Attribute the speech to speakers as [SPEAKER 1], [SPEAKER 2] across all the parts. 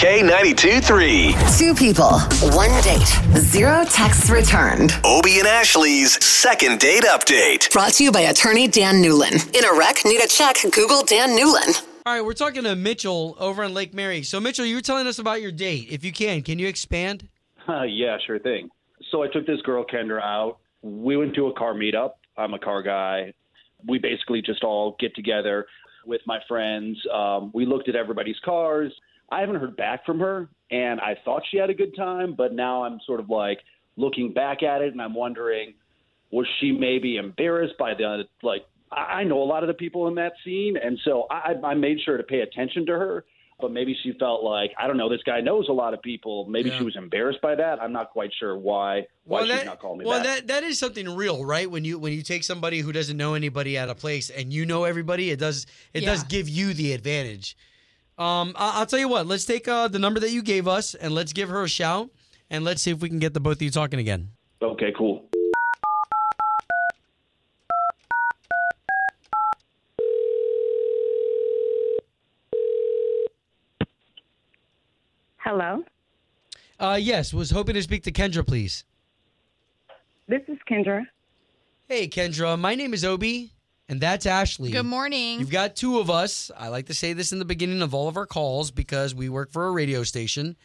[SPEAKER 1] K92 3.
[SPEAKER 2] Two people, one date, zero texts returned.
[SPEAKER 1] Obie and Ashley's second date update.
[SPEAKER 2] Brought to you by attorney Dan Newlin. In a wreck, need a check, Google Dan Newlin.
[SPEAKER 3] All right, we're talking to Mitchell over on Lake Mary. So, Mitchell, you were telling us about your date. If you can, can you expand?
[SPEAKER 4] Uh, yeah, sure thing. So I took this girl, Kendra, out. We went to a car meetup. I'm a car guy. We basically just all get together with my friends. Um, we looked at everybody's cars. I haven't heard back from her, and I thought she had a good time, but now I'm sort of like looking back at it, and I'm wondering, was she maybe embarrassed by the like? I I know a lot of the people in that scene, and so I, I made sure to pay attention to her. But maybe she felt like I don't know. This guy knows a lot of people. Maybe
[SPEAKER 3] Yeah.
[SPEAKER 4] she was embarrassed by that. I'm not quite sure why. Why she's
[SPEAKER 3] that,
[SPEAKER 4] not calling me
[SPEAKER 3] well,
[SPEAKER 4] back.
[SPEAKER 3] that that is something real, right? When you when you take somebody who doesn't know anybody at a place and you know everybody, it does it does give you the advantage. Um, I, I'll tell you what. Let's take uh, the number that you gave us and let's give her a shout and let's see if we can get the both of you talking again.
[SPEAKER 4] okay, cool.
[SPEAKER 5] Hello,
[SPEAKER 3] Uh, yes, was hoping to speak to Kendra, please.
[SPEAKER 5] this is Kendra.
[SPEAKER 3] Hey, Kendra. My name is Obie, and that's Ashley.
[SPEAKER 6] Good morning.
[SPEAKER 3] You've got two of us. I like to say this in the beginning of all of our calls because we work for a radio station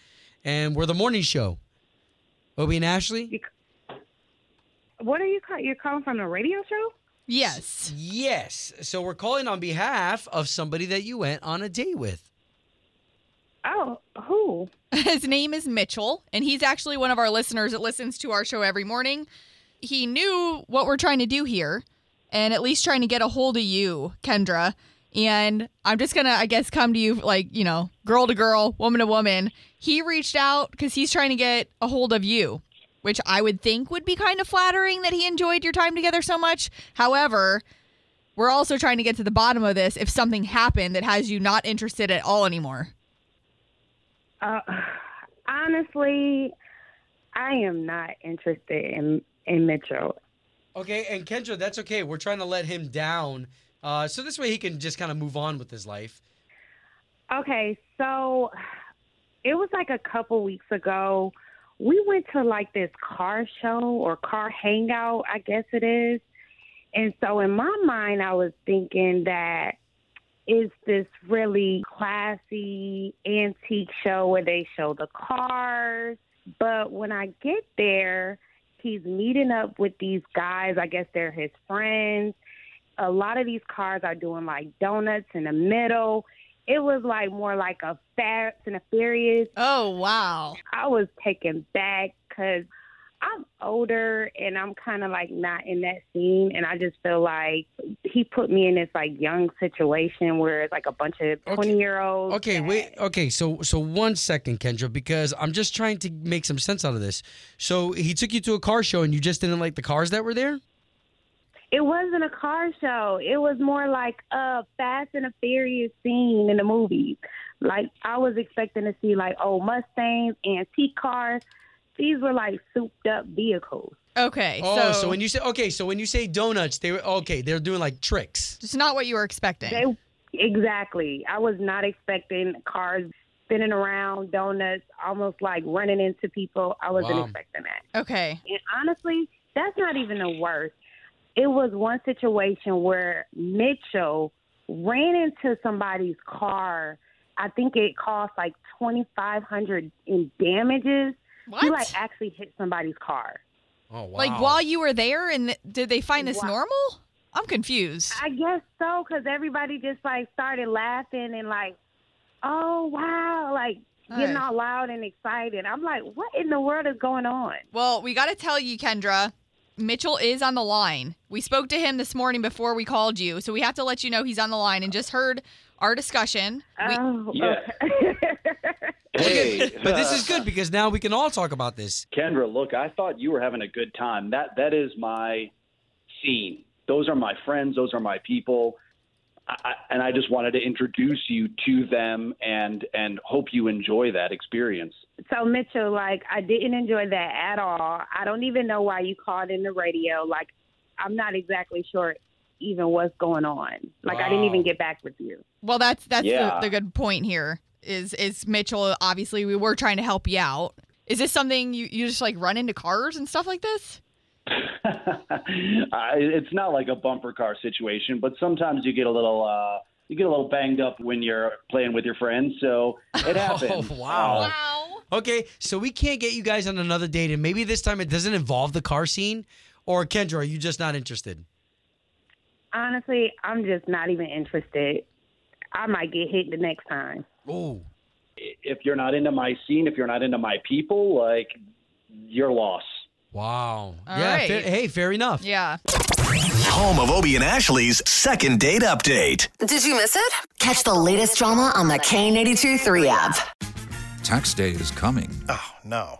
[SPEAKER 3] and we're the morning show. Obie and Ashley?
[SPEAKER 5] What are you call? You're calling from a radio show?
[SPEAKER 6] yes.
[SPEAKER 3] Yes. So we're calling on behalf of somebody that you went on a date with.
[SPEAKER 5] Oh, who?
[SPEAKER 6] His name is Mitchell, and he's actually one of our listeners that listens to our show every morning. He knew what we're trying to do here, and at least trying to get a hold of you, Kendra. And I'm just gonna, I guess, come to you like, you know, girl to girl, woman to woman. He reached out because he's trying to get a hold of you, which I would think would be kind of flattering that he enjoyed your time together so much. However, we're also trying to get to the bottom of this if something happened that has you not interested at all anymore.
[SPEAKER 5] Uh, honestly, I am not interested in in Mitchell.
[SPEAKER 3] Okay, and Kendra, that's okay. We're trying to let him down. Uh, so this way he can just kind of move on with his life.
[SPEAKER 5] Okay, so it was like a couple weeks ago. We went to like this car show or car hangout, I guess it is. And so in my mind, I was thinking that it's this really classy antique show where they show the cars. But when I get there, he's meeting up with these guys. I guess they're his friends. A lot of these cars are doing like donuts in the middle. It was like more like a Fast and a Furious.
[SPEAKER 6] Oh, wow.
[SPEAKER 5] I was taken back because I'm older and I'm kind of like not in that scene. And I just feel like he put me in this like young situation where it's like a bunch of
[SPEAKER 3] Okay.
[SPEAKER 5] 20 year olds.
[SPEAKER 3] Okay, wait. Okay, so so one second, Kendra, because I'm just trying to make some sense out of this. So he took you to a car show and you just didn't like the cars that were there?
[SPEAKER 5] It wasn't a car show. It was more like a Fast and a Furious scene in the movie. Like I was expecting to see like old Mustangs, antique cars. These were like souped up vehicles.
[SPEAKER 6] Okay.
[SPEAKER 3] Oh, so,
[SPEAKER 6] so,
[SPEAKER 3] when you say okay, so when you say donuts, they were okay. They're doing like tricks.
[SPEAKER 6] it's not what you were expecting.
[SPEAKER 5] They exactly. I was not expecting cars spinning around, donuts, almost like running into people. I wasn't
[SPEAKER 3] Wow.
[SPEAKER 5] expecting that.
[SPEAKER 6] okay.
[SPEAKER 5] And honestly, that's not even the worst. It was one situation where Mitchell ran into somebody's car. I think it cost like twenty five hundred in damages.
[SPEAKER 6] What?
[SPEAKER 5] He like actually hit somebody's car.
[SPEAKER 3] Oh wow.
[SPEAKER 6] Like while you were there, and th- did they find this
[SPEAKER 5] Wow.
[SPEAKER 6] normal? I'm confused.
[SPEAKER 5] I guess so, because everybody just like started laughing and like, oh wow, like getting
[SPEAKER 6] Hey.
[SPEAKER 5] all loud and excited. I'm like, what in the world is going on?
[SPEAKER 6] Well, we got to tell you, Kendra, Mitchell is on the line. We spoke to him this morning before we called you, so we have to let you know he's on the line and just heard our discussion. We,
[SPEAKER 5] Oh,
[SPEAKER 4] Yeah.
[SPEAKER 5] okay.
[SPEAKER 4] Hey,
[SPEAKER 3] But this uh, is good because now we can all talk about this.
[SPEAKER 4] Kendra, look, I thought you were having a good time. That that is my scene. Those are my friends. Those are my people. I, I- and I just wanted to introduce you to them and and hope you enjoy that experience.
[SPEAKER 5] so Mitchell, like I didn't enjoy that at all. I don't even know why you called in the radio. Like I'm not exactly sure even what's going on. Like I didn't even get back with you.
[SPEAKER 6] well, that's that's
[SPEAKER 4] Yeah.
[SPEAKER 6] the, the good point here. Is is Mitchell? Obviously, we were trying to help you out. Is this something you, you just like run into cars and stuff like this?
[SPEAKER 4] I, it's not like a bumper car situation, but sometimes you get a little uh, you get a little banged up when you're playing with your friends. So it happens.
[SPEAKER 3] Oh, wow.
[SPEAKER 4] Uh,
[SPEAKER 6] Wow.
[SPEAKER 3] Okay, so we can't get you guys on another date, and maybe this time it doesn't involve the car scene. Or Kendra, are you just not interested?
[SPEAKER 5] Honestly, I'm just not even interested. I might get hit the next time.
[SPEAKER 3] Oh,
[SPEAKER 4] if you're not into my scene, if you're not into my people, like you're lost.
[SPEAKER 3] wow.
[SPEAKER 6] All
[SPEAKER 3] yeah.
[SPEAKER 6] right.
[SPEAKER 3] fair- hey, fair enough.
[SPEAKER 6] Yeah.
[SPEAKER 1] Home of Obie and Ashley's second date update.
[SPEAKER 2] Did you miss it? Catch the latest drama on the K82 3 app.
[SPEAKER 7] Tax day is coming.
[SPEAKER 8] Oh, no.